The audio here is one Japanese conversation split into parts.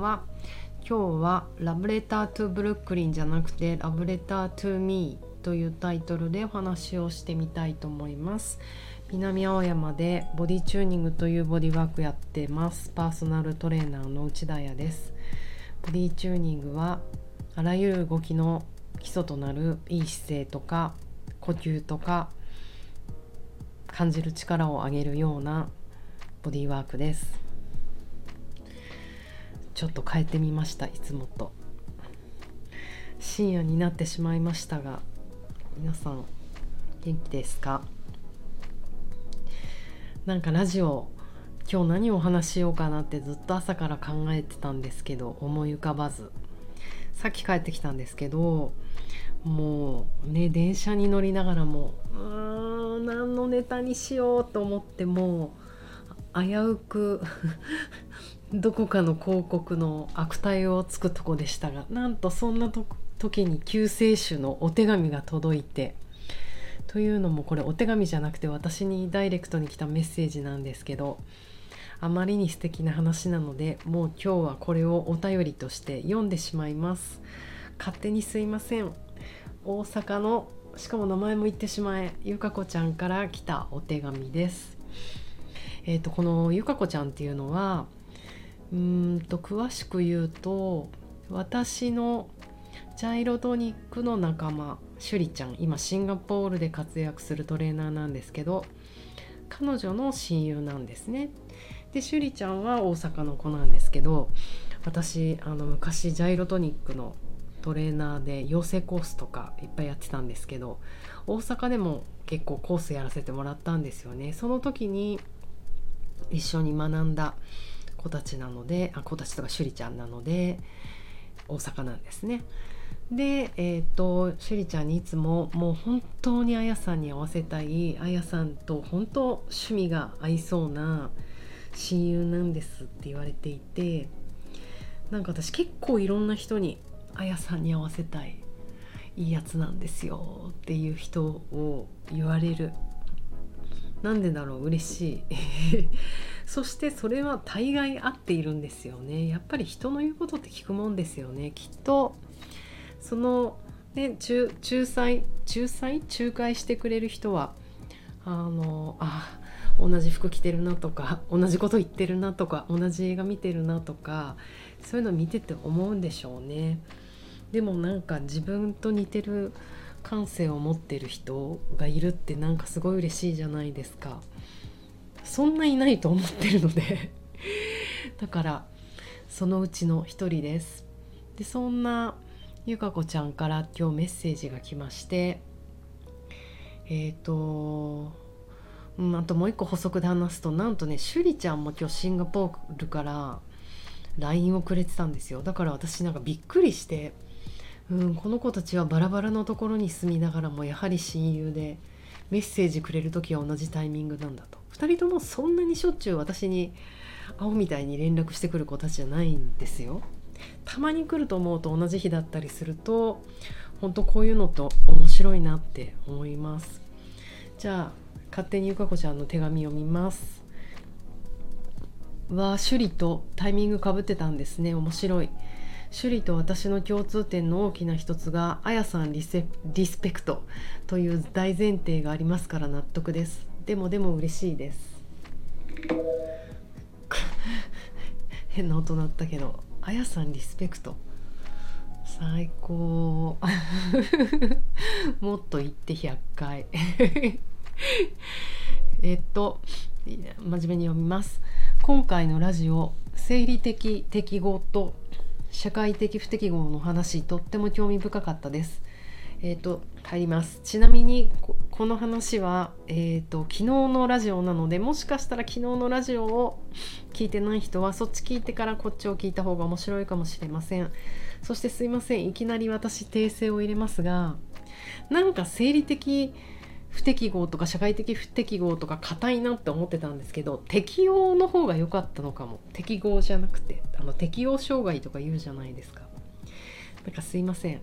は今日は「ラブレタートゥブルックリン」じゃなくて「ラブレタートゥミー」というタイトルでお話をしてみたいと思います。南青山でボディチューニングというボディワークやってます。パーソナルトレーナーの内田彩です。ボディチューニングはあらゆる動きの基礎となるいい姿勢とか呼吸とか感じる力を上げるようなボディワークです。ちょっと変えてみましたいつもと。深夜になってしまいましたが皆さん元気ですか？なんかラジオ今日何をお話ししようかなってずっと朝から考えてたんですけど思い浮かばず。さっき帰ってきたんですけどもうね電車に乗りながらもうーん何のネタにしようと思ってもう危うくどこかの広告の悪態をつくとこでしたがなんとそんな時に救世主のお手紙が届いてというのもこれお手紙じゃなくて私にダイレクトに来たメッセージなんですけどあまりに素敵な話なのでもう今日はこれをお便りとして読んでしまいます。勝手にすいません。大阪のしかも名前も言ってしまえゆかこちゃんから来たお手紙です。えっ、ー、とこのゆかこちゃんっていうのはうんと詳しく言うと私のジャイロトニックの仲間シュリちゃん今シンガポールで活躍するトレーナーなんですけど彼女の親友なんですね。でシュリちゃんは大阪の子なんですけど私あの昔ジャイロトニックのトレーナーで養成コースとかいっぱいやってたんですけど大阪でも結構コースやらせてもらったんですよね。その時に一緒に学んだ子たちなのであ子たちとか趣里ちゃんなので大阪なんですね。でえっ、ー、と趣里ちゃんにいつももう本当にあやさんに合わせたいあやさんと本当趣味が合いそうな親友なんですって言われていてなんか私結構いろんな人にあやさんに合わせたいいいやつなんですよっていう人を言われるなんでだろう嬉しい。そしてそれは大概合っているんですよね。やっぱり人の言うことって聞くもんですよね。きっとそのね仲裁仲裁？仲介してくれる人はあのあ同じ服着てるなとか同じこと言ってるなとか同じ映画見てるなとかそういうの見てて思うんでしょうね。でもなんか自分と似てる感性を持ってる人がいるってなんかすごい嬉しいじゃないですか。そんないないと思ってるので。だからそのうちの一人です。でそんなゆかこちゃんから今日メッセージが来まして。えっ、ー、とうん、あともう一個補足で話すとなんとね趣里ちゃんも今日シンガポールから LINE をくれてたんですよ。だから私なんかびっくりしてうん、この子たちはバラバラのところに住みながらもやはり親友でメッセージくれる時は同じタイミングなんだと2人ともそんなにしょっちゅう私に青みたいに連絡してくる子たちじゃないんですよ。たまに来ると思うと同じ日だったりすると本当こういうのと面白いなって思います。じゃあ勝手にゆかこちゃんの手紙を見ます。は首里とタイミングかぶってたんですね面白い。趣里と私の共通点の大きな一つがあやさんリセリスペクトという大前提がありますから納得です。でもでも嬉しいです。変な音鳴ったけどあやさんリスペクト。最高。もっと言って100回。えっと真面目に読みます。今回のラジオ生理的適合と社会的不適合の話とっても興味深かったです。え、と入ります。ちなみにこの話は、えーと、昨日のラジオなのでもしかしたら昨日のラジオを聞いてない人はそっち聞いてからこっちを聞いた方が面白いかもしれません。そしてすいません。いきなり私訂正を入れますがなんか生理的不適合とか社会的不適合とか硬いなって思ってたんですけど適応の方が良かったのかも。適合じゃなくてあの適応障害とか言うじゃないですか。なんかすいません。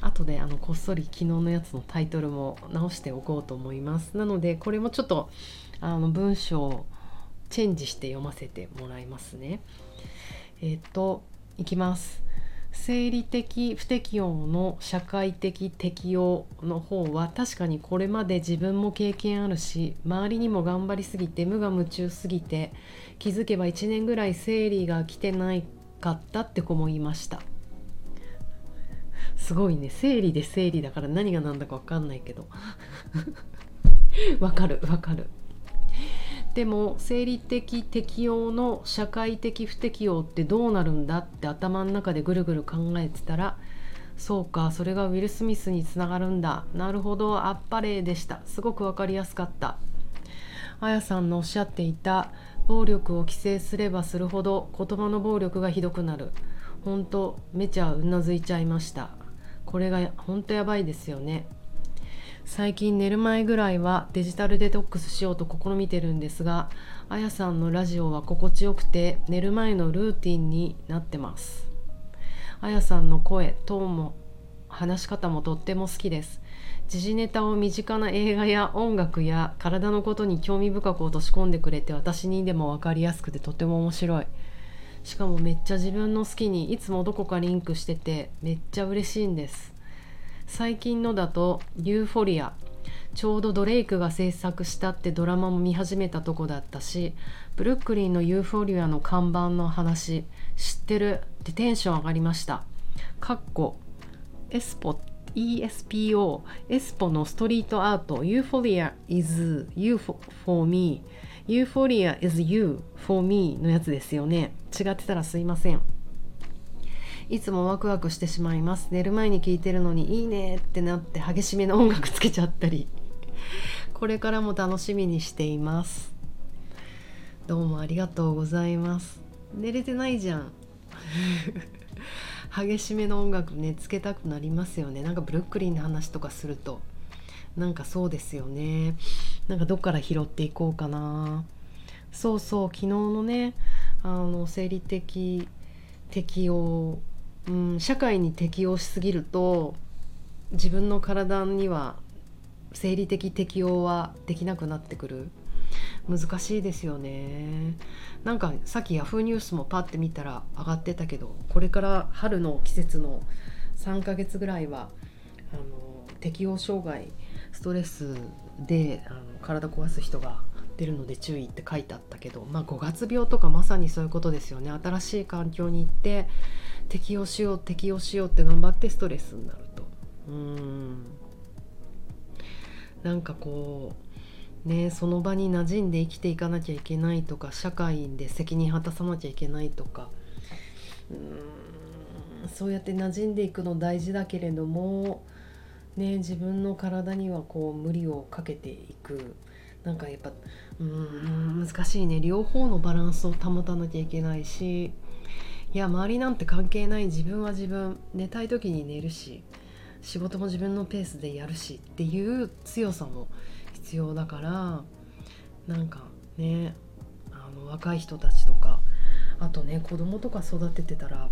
後であのこっそり昨日のやつのタイトルも直しておこうと思います。なのでこれもちょっとあの文章をチェンジして読ませてもらいますね。えっ、といきます。生理的不適応の社会的適応の方は確かにこれまで自分も経験あるし周りにも頑張りすぎて無我夢中すぎて気づけば1年ぐらい生理が来てないかったって子もいました。すごいね。生理で生理だから何が何だか分かんないけど。わかるわかる。でも生理的適応の社会的不適応ってどうなるんだって頭の中でぐるぐる考えてたらそうかそれがウィル・スミスにつながるんだ。なるほどあっぱれでした。すごく分かりやすかった。あやさんのおっしゃっていた暴力を規制すればするほど言葉の暴力がひどくなる。本当めちゃうなずいちゃいました。これが本当やばいですよね。最近寝る前ぐらいはデジタルデトックスしようと試みてるんですがあやさんのラジオは心地よくて寝る前のルーティンになってます。あやさんの声トーンも話し方もとっても好きです。時事ネタを身近な映画や音楽や体のことに興味深く落とし込んでくれて私にでも分かりやすくてとても面白い。しかもめっちゃ自分の好きにいつもどこかリンクしててめっちゃ嬉しいんです。最近のだと「ユーフォリア」ちょうどドレイクが制作したってドラマも見始めたとこだったしブルックリンのユーフォリアの看板の話知ってる？ってテンション上がりました。かっこエスポ ESPO エスポのストリートアート Euphoria is you for me Euphoria is you for me のやつですよね。違ってたらすいません。いつもワクワクしてしまいます。寝る前に聞いてるのにいいねってなって激しめの音楽つけちゃったり。これからも楽しみにしています。どうもありがとうございます。寝れてないじゃん。激しめの音楽ねつけたくなりますよね。なんかブルックリンの話とかすると。なんかそうですよね。なんかどっから拾っていこうかな。そうそう昨日のねあの生理的適応うん、社会に適応しすぎると自分の体には生理的適応はできなくなってくる。難しいですよね。なんかさっき Yahoo ニュースもパッて見たら上がってたけどこれから春の季節の3ヶ月ぐらいはあの適応障害ストレスであの体壊す人が出るので注意って書いてあったけど、まあ、5月病とかまさにそういうことですよね。新しい環境に行って適応しよう適応しようって頑張ってストレスになると。うん。なんかこうねその場に馴染んで生きていかなきゃいけないとか社会で責任果たさなきゃいけないとか。うん。そうやって馴染んでいくの大事だけれどもね自分の体にはこう無理をかけていく。なんかやっぱうん難しいね。両方のバランスを保たなきゃいけないしいや周りなんて関係ない。自分は自分。寝たい時に寝るし仕事も自分のペースでやるしっていう強さも必要だからなんかねあの若い人たちとかあとね子供とか育ててたら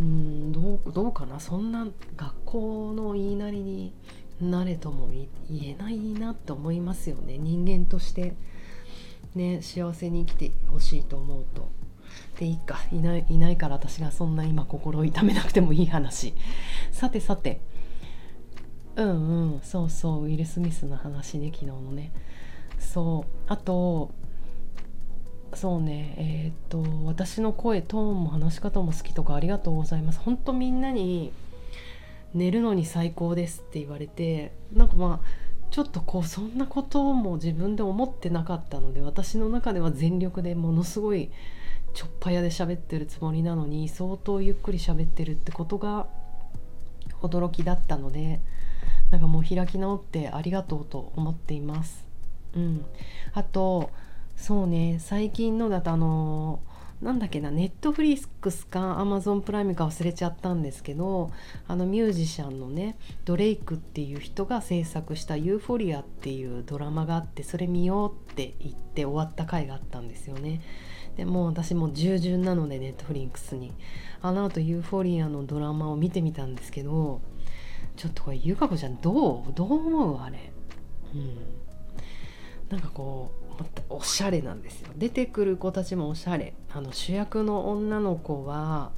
うんどうどうかな。そんな学校の言いなりになれとも言えないなって思いますよね。人間として。ね幸せに生きてほしいと思うと。でいいか。いないいないから私がそんな今心を痛めなくてもいい話。さてさて。うんうん。そうそう。ウィル・スミスの話ね昨日のね。そう。あとそうね。えー、っと私の声トーンも話し方も好きとかありがとうございます。本当みんなに寝るのに最高ですって言われてなんかまあちょっとこうそんなことも自分で思ってなかったので私の中では全力でものすごいちょっぱやで喋ってるつもりなのに相当ゆっくり喋ってるってことが驚きだったのでなんかもう開き直ってありがとうと思っています。うん、あとそうね最近のだとあのなんだっけなネットフリックスかアマゾンプライムか忘れちゃったんですけどあのミュージシャンのねドレイクっていう人が制作した「ユーフォリア」っていうドラマがあってそれ見ようって言って終わった回があったんですよね。でも私も従順なのでネットフリックスに。あの後ユーフォリアのドラマを見てみたんですけどちょっとこれゆかこちゃんどう？どう思う？あれ。うん。なんかこうおしゃれなんですよ。出てくる子たちもおしゃれ。あの主役の女の子は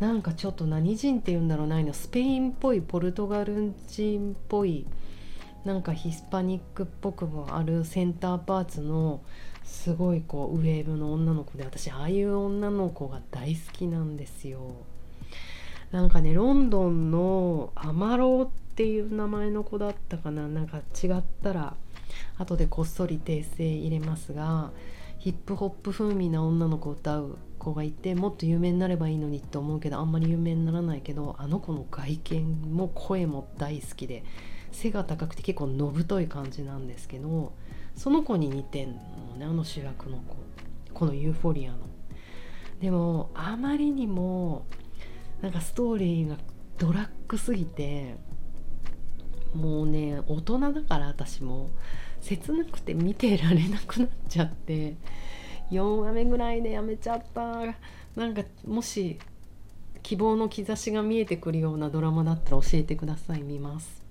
なんかちょっと何人っていうんだろうないの。スペインっぽいポルトガル人っぽいなんかヒスパニックっぽくもあるセンターパーツのすごいこうウェーブの女の子で私ああいう女の子が大好きなんですよ。なんかねロンドンのアマローっていう名前の子だったかな。なんか違ったら後でこっそり訂正入れますがヒップホップ風味な女の子を歌う子がいてもっと有名になればいいのにって思うけどあんまり有名にならないけどあの子の外見も声も大好きで背が高くて結構のぶとい感じなんですけどその子に似てんのねあの主役の子このユーフォリアの。でもあまりにもなんかストーリーがドラッグすぎてもうね大人だから私も切なくて見てられなくなっちゃって4話目ぐらいでやめちゃった。なんかもし希望の兆しが見えてくるようなドラマだったら教えてください見ます。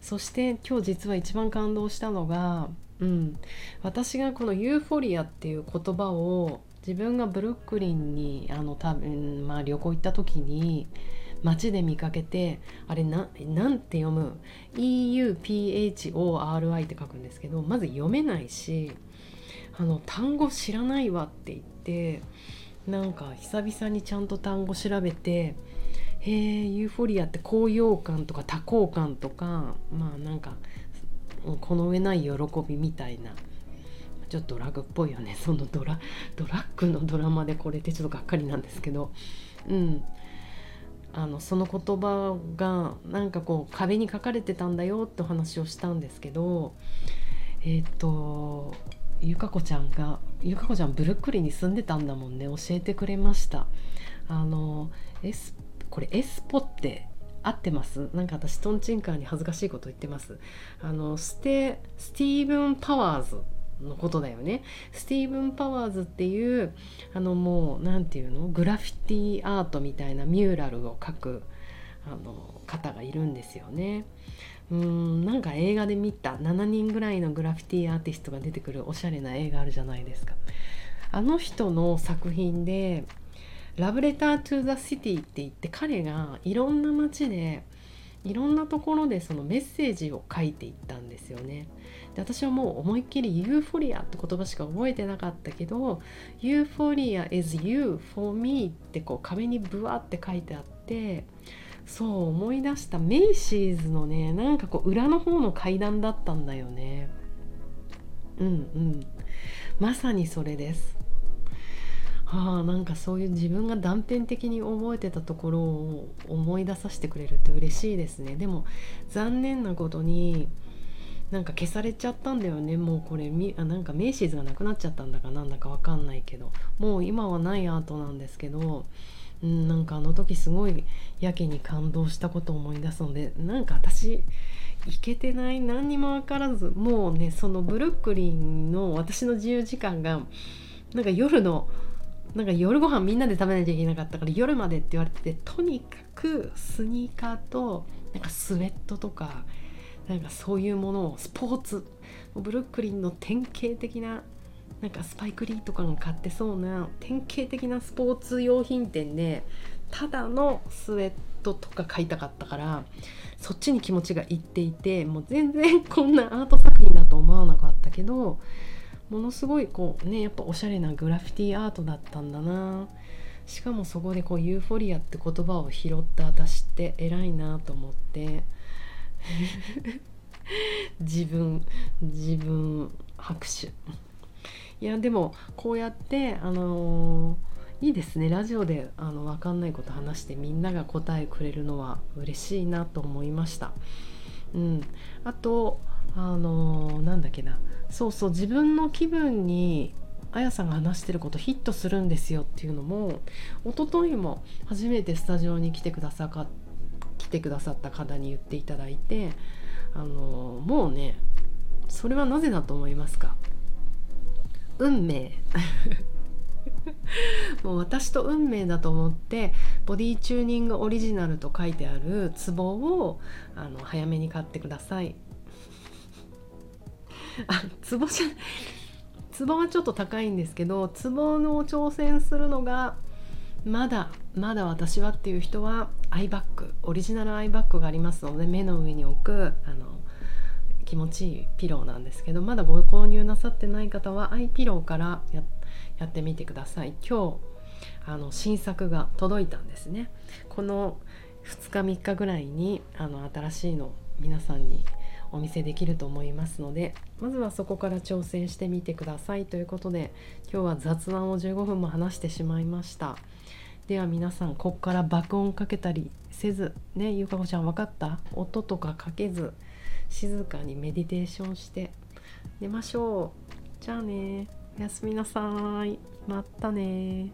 そして今日実は一番感動したのが、うん、私がこのユーフォリアっていう言葉を自分がブルックリンにあの多分、まあ、旅行行った時に街で見かけてあれななんて読む？EUPHORI って書くんですけどまず読めないしあの単語知らないわって言ってなんか久々にちゃんと単語調べてへえユーフォリアって高揚感とか多幸感とかまあなんかこの上ない喜びみたいなちょっとドラッグっぽいよね。そのドラドラッグのドラマでこれってちょっとがっかりなんですけどうん。あのその言葉がなんかこう壁に書かれてたんだよってお話をしたんですけどえっ、ー、とゆかこちゃんがゆかこちゃんブルックリンに住んでたんだもんね教えてくれました。あのエスこれ ESPO って合ってます？なんか私トンチンカンに恥ずかしいこと言ってます。あのステスティーブン・パワーズ。のことだよねスティーブン・パワーズっていうあのもう何て言うの？グラフィティアートみたいなミューラルを描くあの方がいるんですよね。うんなんか映画で見た7人ぐらいのグラフィティアーティストが出てくるおしゃれな映画あるじゃないですか。あの人の作品で「ラブレター・トゥ・ザ・シティ」って言って彼がいろんな街でいろんなところでそのメッセージを書いていったんですよね。で私はもう思いっきり euphoria って言葉しか覚えてなかったけどユーフォリア is you for me ってこう壁にブワって書いてあってそう思い出したメイシーズのねなんかこう裏の方の階段だったんだよね。うんうん。まさにそれです。はあなんかそういう自分が断片的に覚えてたところを思い出させてくれるって嬉しいですね。でも残念なことになんか消されちゃったんだよね。もうこれみあなんかメイシーズがなくなっちゃったんだかな。んだかわかんないけど。もう今はないアートなんですけどうん、なんかあの時すごいやけに感動したことを思い出すのでなんか私いけてない。何にも分からずもうねそのブルックリンの私の自由時間がなんか夜のなんか夜ご飯みんなで食べなきゃいけなかったから夜までって言われててとにかくスニーカーとなんかスウェットとかなんかそういうものをスポーツブルックリンの典型的ななんかスパイクリーとかが買ってそうな典型的なスポーツ用品店でただのスウェットとか買いたかったからそっちに気持ちがいっていてもう全然こんなアート作品だと思わなかったけどものすごいこうねやっぱおしゃれなグラフィティアートだったんだな。しかもそこでこうユーフォリアって言葉を拾った私って偉いなと思って。自分自分拍手。いやでもこうやってあのー、いいですね。ラジオであの分かんないこと話してみんなが答えくれるのは嬉しいなと思いました。うん、あとあのー、なんだっけな。そうそう自分の気分にあやさんが話してることヒットするんですよっていうのも一昨日も初めてスタジオに来てくださか来てくださった方に言っていただいてあのもうねそれはなぜだと思いますか？運命。もう私と運命だと思ってボディチューニングオリジナルと書いてあるツボをあの早めに買ってください。あツボじゃツボはちょっと高いんですけどツボの挑戦するのがまだまだ私はっていう人はアイバッグオリジナルアイバッグがありますので目の上に置くあの気持ちいいピローなんですけどまだご購入なさってない方はアイピローからややってみてください。今日あの新作が届いたんですね。この2日3日ぐらいにあの新しいの皆さんにお見せできると思いますのでまずはそこから挑戦してみてくださいということで今日は雑談を15分も話してしまいました。では皆さんここから爆音かけたりせずねゆかこちゃん分かった？音とかかけず静かにメディテーションして寝ましょう。じゃあね。おやすみなさい。またね